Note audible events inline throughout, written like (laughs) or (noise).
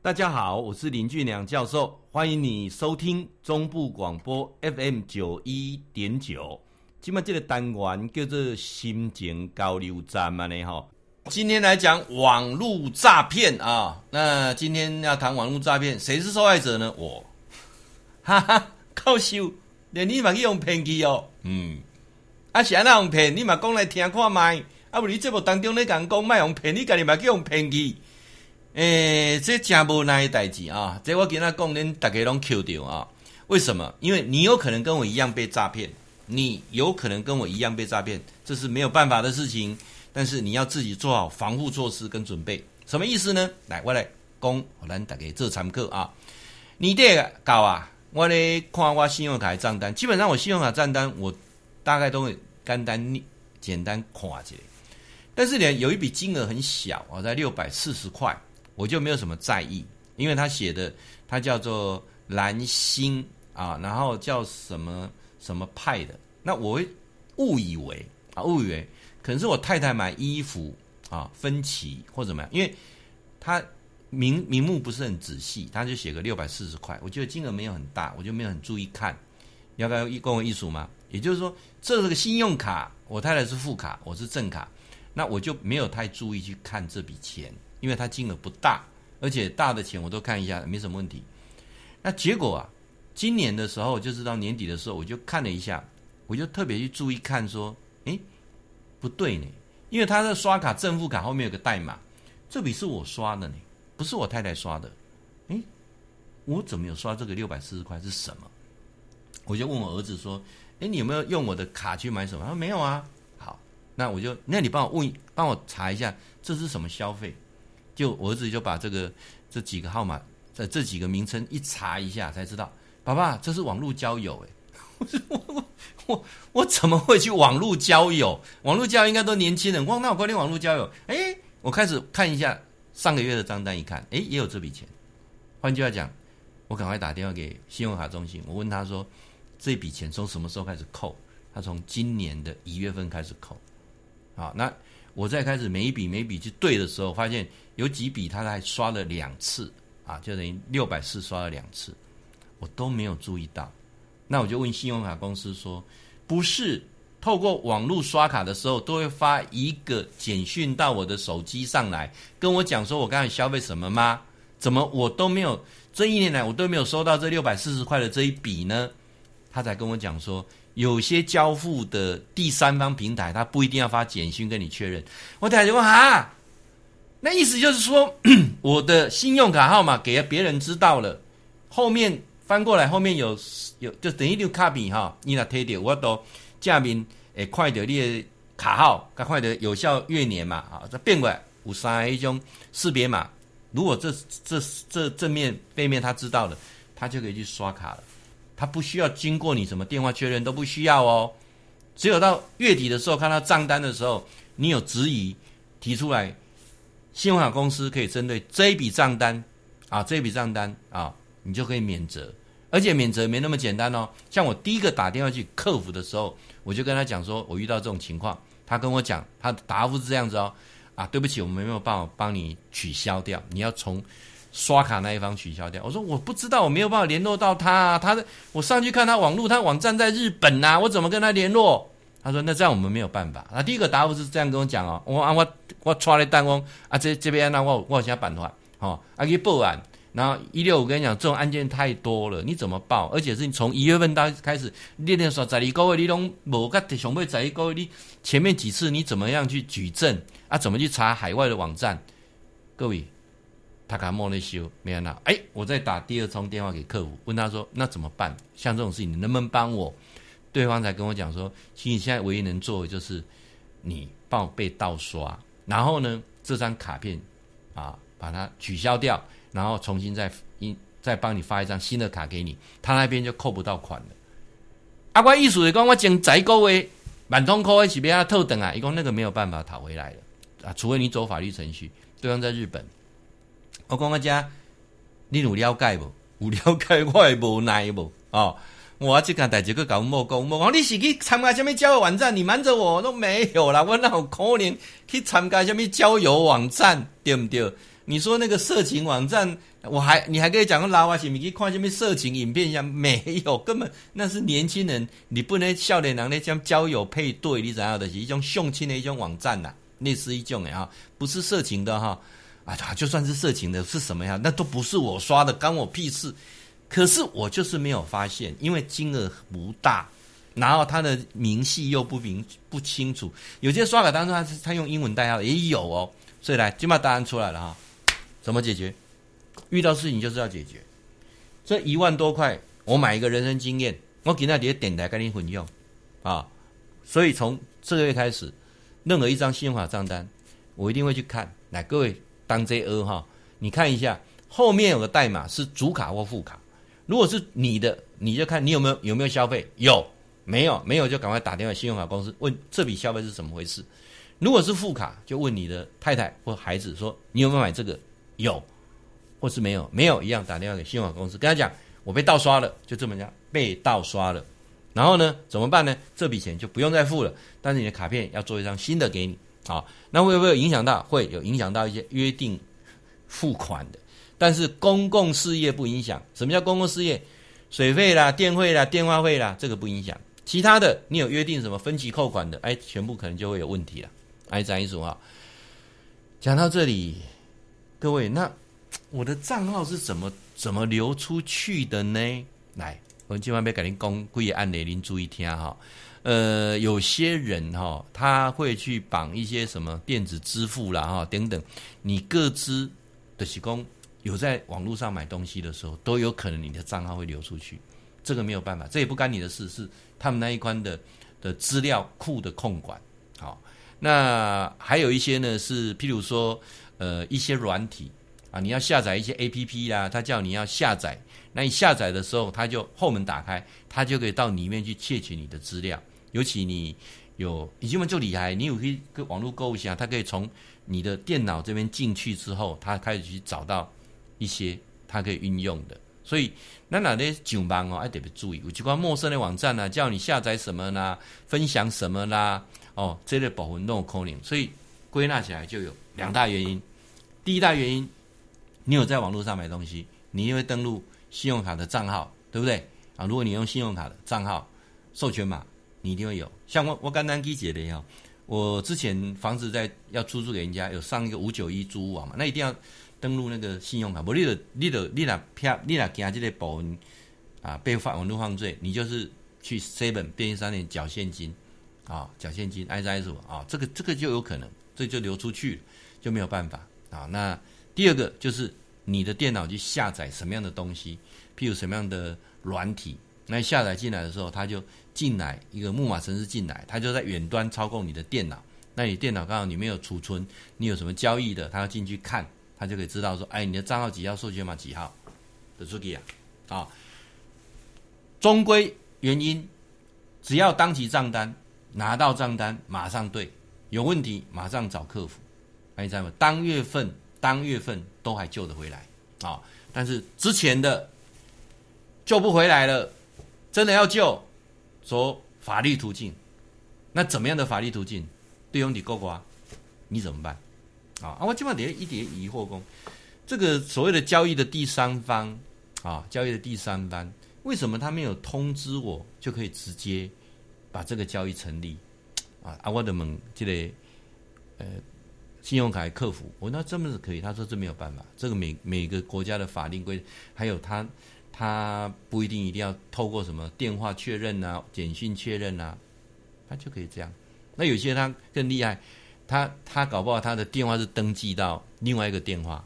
大家好，我是林俊良教授，欢迎你收听中部广播 FM 九一点九。今麦这个单元叫做心情交流站嘛呢哈。今天来讲网络诈骗啊，那今天要谈网络诈骗，谁是受害者呢？我，哈哈，靠秀，连你嘛去用骗去哦，嗯，啊是安那用骗，你嘛讲来听看麦，啊不，你节目当中咧讲讲卖用骗，你家己嘛去用骗去。诶、欸，这真无奈的代志啊！这我跟他讲，恁大家拢 Q 掉啊？为什么？因为你有可能跟我一样被诈骗，你有可能跟我一样被诈骗，这是没有办法的事情。但是你要自己做好防护措施跟准备。什么意思呢？来，我来讲，我来大家做参考啊。你这个搞啊，我来看我信用卡的账单，基本上我信用卡账单我大概都会简单简单看一下。但是呢，有一笔金额很小啊，在六百四十块。我就没有什么在意，因为他写的他叫做蓝星啊，然后叫什么什么派的，那我会误以为啊，误以为可能是我太太买衣服啊分期或怎么样，因为他名名目不是很仔细，他就写个六百四十块，我觉得金额没有很大，我就没有很注意看，要不要一跟我一组吗？也就是说，这是个信用卡，我太太是副卡，我是正卡，那我就没有太注意去看这笔钱。因为它金额不大，而且大的钱我都看一下，没什么问题。那结果啊，今年的时候，就是到年底的时候，我就看了一下，我就特别去注意看，说，诶，不对呢，因为他的刷卡正负卡后面有个代码，这笔是我刷的呢，不是我太太刷的。诶，我怎么有刷这个六百四十块是什么？我就问我儿子说，诶，你有没有用我的卡去买什么？他说没有啊。好，那我就，那你帮我问，帮我查一下，这是什么消费？就我儿子就把这个这几个号码，这这几个名称一查一下，才知道，爸爸这是网络交友 (laughs) 诶，我我我我怎么会去网络交友？网络交友应该都年轻人，哇，那我关键网络交友，诶，我开始看一下上个月的账单，一看，诶，也有这笔钱。换句话讲，我赶快打电话给信用卡中心，我问他说，这笔钱从什么时候开始扣？他从今年的一月份开始扣。好，那。我再开始每一笔每一笔去对的时候，发现有几笔他还刷了两次啊，就等于六百四刷了两次，我都没有注意到。那我就问信用卡公司说：“不是透过网络刷卡的时候，都会发一个简讯到我的手机上来，跟我讲说我刚才消费什么吗？怎么我都没有？这一年来我都没有收到这六百四十块的这一笔呢？”他才跟我讲说。有些交付的第三方平台，他不一定要发简讯跟你确认。我太太就问啊，那意思就是说，(clears throat) 我的信用卡号码给了别人知道了，后面翻过来后面有有，就等于你卡比哈，你那贴掉我都下面诶，快点你的卡号，赶快点有效月年嘛啊，这变过来五三一种识别码，如果这这这正面背面他知道了，他就可以去刷卡了。他不需要经过你什么电话确认都不需要哦，只有到月底的时候看到账单的时候，你有质疑提出来，信用卡公司可以针对这一笔账单啊，这一笔账单啊，你就可以免责，而且免责没那么简单哦。像我第一个打电话去客服的时候，我就跟他讲说，我遇到这种情况，他跟我讲，他的答复是这样子哦，啊，对不起，我们没有办法帮你取消掉，你要从。刷卡那一方取消掉，我说我不知道，我没有办法联络到他啊。他的我上去看他网络，他网站在日本呐、啊，我怎么跟他联络？他说那这样我们没有办法。那第一个答复是这样跟我讲哦，我啊我我抓了单工啊，这这边那我我先办法哦，啊去报案。然后一六我跟你讲，这种案件太多了，你怎么报？而且是你从一月份到开始，列列说在一个月你拢无个上尾在一个月，你前面几次你怎么样去举证啊？怎么去查海外的网站？各位。他卡莫内修没有拿，哎，我再打第二通电话给客服，问他说：“那怎么办？像这种事情，你能不能帮我？”对方才跟我讲说：“其实你现在唯一能做的就是你帮我被盗刷，然后呢，这张卡片啊，把它取消掉，然后重新再一再帮你发一张新的卡给你，他那边就扣不到款了。”阿怪意思是讲我前十个月满通扣一起被他偷等啊，一共那个没有办法讨回来了啊，除非你走法律程序。对方在日本。我讲个家，你有了解无？有了解我会无奈无？哦，我即个代志去甲阮某讲，某讲你是去参加什么交友网站？你瞒着我都没有啦，我哪有可能去参加什么交友网站？对不对？你说那个色情网站，我还你还可以讲个拉瓦西，你可以看这边色情影片一样，没有，根本那是年轻人，你不能笑脸郎那将交友配对，你怎样的是一种相亲的一种网站呐、啊，类似一种的哈，不是色情的哈，啊就算是色情的，是什么呀？那都不是我刷的，关我屁事。可是我就是没有发现，因为金额不大，然后他的明细又不明不清楚，有些刷卡当中他是他用英文代号也有哦，所以来就把答案出来了哈。怎么解决？遇到事情就是要解决。这一万多块，我买一个人生经验，我给那底下点台跟你混用啊。所以从这个月开始，任何一张信用卡账单，我一定会去看。来，各位当 J 二哈，你看一下后面有个代码是主卡或副卡。如果是你的，你就看你有没有有没有消费，有没有没有就赶快打电话信用卡公司问这笔消费是怎么回事。如果是副卡，就问你的太太或孩子说你有没有买这个。有，或是没有，没有一样打电话给信用卡公司，跟他讲我被盗刷了，就这么讲被盗刷了。然后呢，怎么办呢？这笔钱就不用再付了，但是你的卡片要做一张新的给你。好，那会不会有影响到？会有影响到一些约定付款的，但是公共事业不影响。什么叫公共事业？水费啦、电费啦、电话费啦，这个不影响。其他的你有约定什么分期扣款的，哎，全部可能就会有问题了。哎，张一说啊，讲到这里。各位，那我的账号是怎么怎么流出去的呢？来，我们今晚要给您讲几个案例，您注意听哈。呃，有些人哈，他会去绑一些什么电子支付啦哈等等，你各自的提供有在网络上买东西的时候，都有可能你的账号会流出去。这个没有办法，这也不干你的事，是他们那一关的的资料库的控管。好，那还有一些呢，是譬如说。呃，一些软体啊，你要下载一些 APP 啦，他叫你要下载，那你下载的时候，他就后门打开，他就可以到里面去窃取你的资料。尤其你有，已经就厉害，你有可以跟网络购物一下，他可以从你的电脑这边进去之后，他开始去找到一些他可以运用的。所以，那哪的上网哦，要特别注意，有几关陌生的网站呢、啊，叫你下载什么啦，分享什么啦，哦，这类保护都有可能。所以归纳起来就有两大原因。第一大原因，你有在网络上买东西，你因为登录信用卡的账号，对不对啊？如果你用信用卡的账号授权码，你一定会有。像我我刚刚理解的呀，我之前房子在要出租给人家，有上一个五九一租屋网嘛，那一定要登录那个信用卡。不，你的你的你那骗你那惊这个保文啊被犯网络犯罪，你就是去 seven 便利商店缴现金啊，缴现金挨着挨着啊，这个这个就有可能，这就流出去就没有办法。啊，那第二个就是你的电脑去下载什么样的东西，譬如什么样的软体，那下载进来的时候，它就进来一个木马程式进来，它就在远端操控你的电脑。那你电脑刚好你没有储存，你有什么交易的，它要进去看，它就可以知道说，哎，你的账号几号，授权码几号的出去啊。啊，终归原因，只要当期账单拿到账单，马上对，有问题马上找客服。你知道吗？当月份、当月份都还救得回来啊、但是之前的救不回来了，真的要救，走法律途径。那怎么样的法律途径？对方你够瓜，你怎么办？啊、哦、啊！我今晚底下一点疑惑工，这个所谓的交易的第三方啊、交易的第三方，为什么他没有通知我，就可以直接把这个交易成立？啊啊！我的问这个呃。信用卡客服，我那这么是可以？他说这没有办法，这个每每个国家的法令规，还有他他不一定一定要透过什么电话确认啊、简讯确认啊，他就可以这样。那有些他更厉害，他他搞不好他的电话是登记到另外一个电话，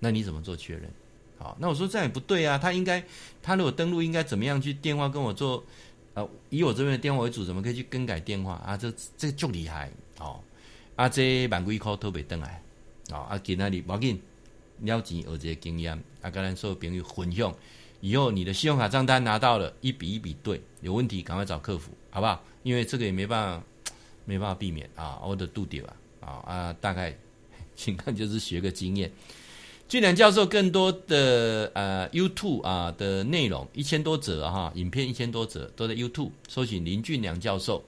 那你怎么做确认？好，那我说这样也不对啊，他应该他如果登录应该怎么样去电话跟我做？呃，以我这边的电话为主，怎么可以去更改电话啊？这这就厉害哦。啊，这万几块都袂转来，啊，啊，今仔日无要紧，了钱学这个经验，啊，跟咱所有朋友分享。以后你的信用卡账单拿到了，一笔一笔对，有问题赶快找客服，好不好？因为这个也没办法，(tsk) 没办法避免啊，我的度掉啊，啊啊，大概 (laughs) 请看就是学个经验。俊良教授更多的呃 YouTube 啊的内容一千多则哈、啊，影片一千多则都在 YouTube，搜寻林俊良教授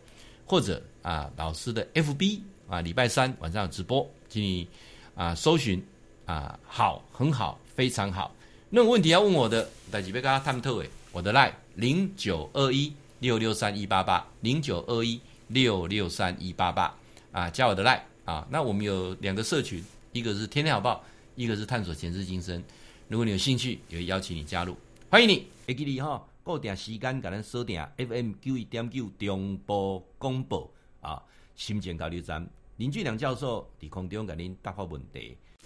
或者啊老师的 FB。啊，礼拜三晚上有直播，请你啊搜寻啊，好，很好，非常好。那有问题要问我的，大家别跟他探讨诶。我的 line 零九二一六六三一八八零九二一六六三一八八啊，加我的 line 啊。那我们有两个社群，一个是天天好报，一个是探索前世今生。如果你有兴趣，也会邀请你加入，欢迎你。会记你哈，固定时间给咱锁定 FM 九一点九中波广播啊，心情交流站林俊良教授伫空中给您答复问题。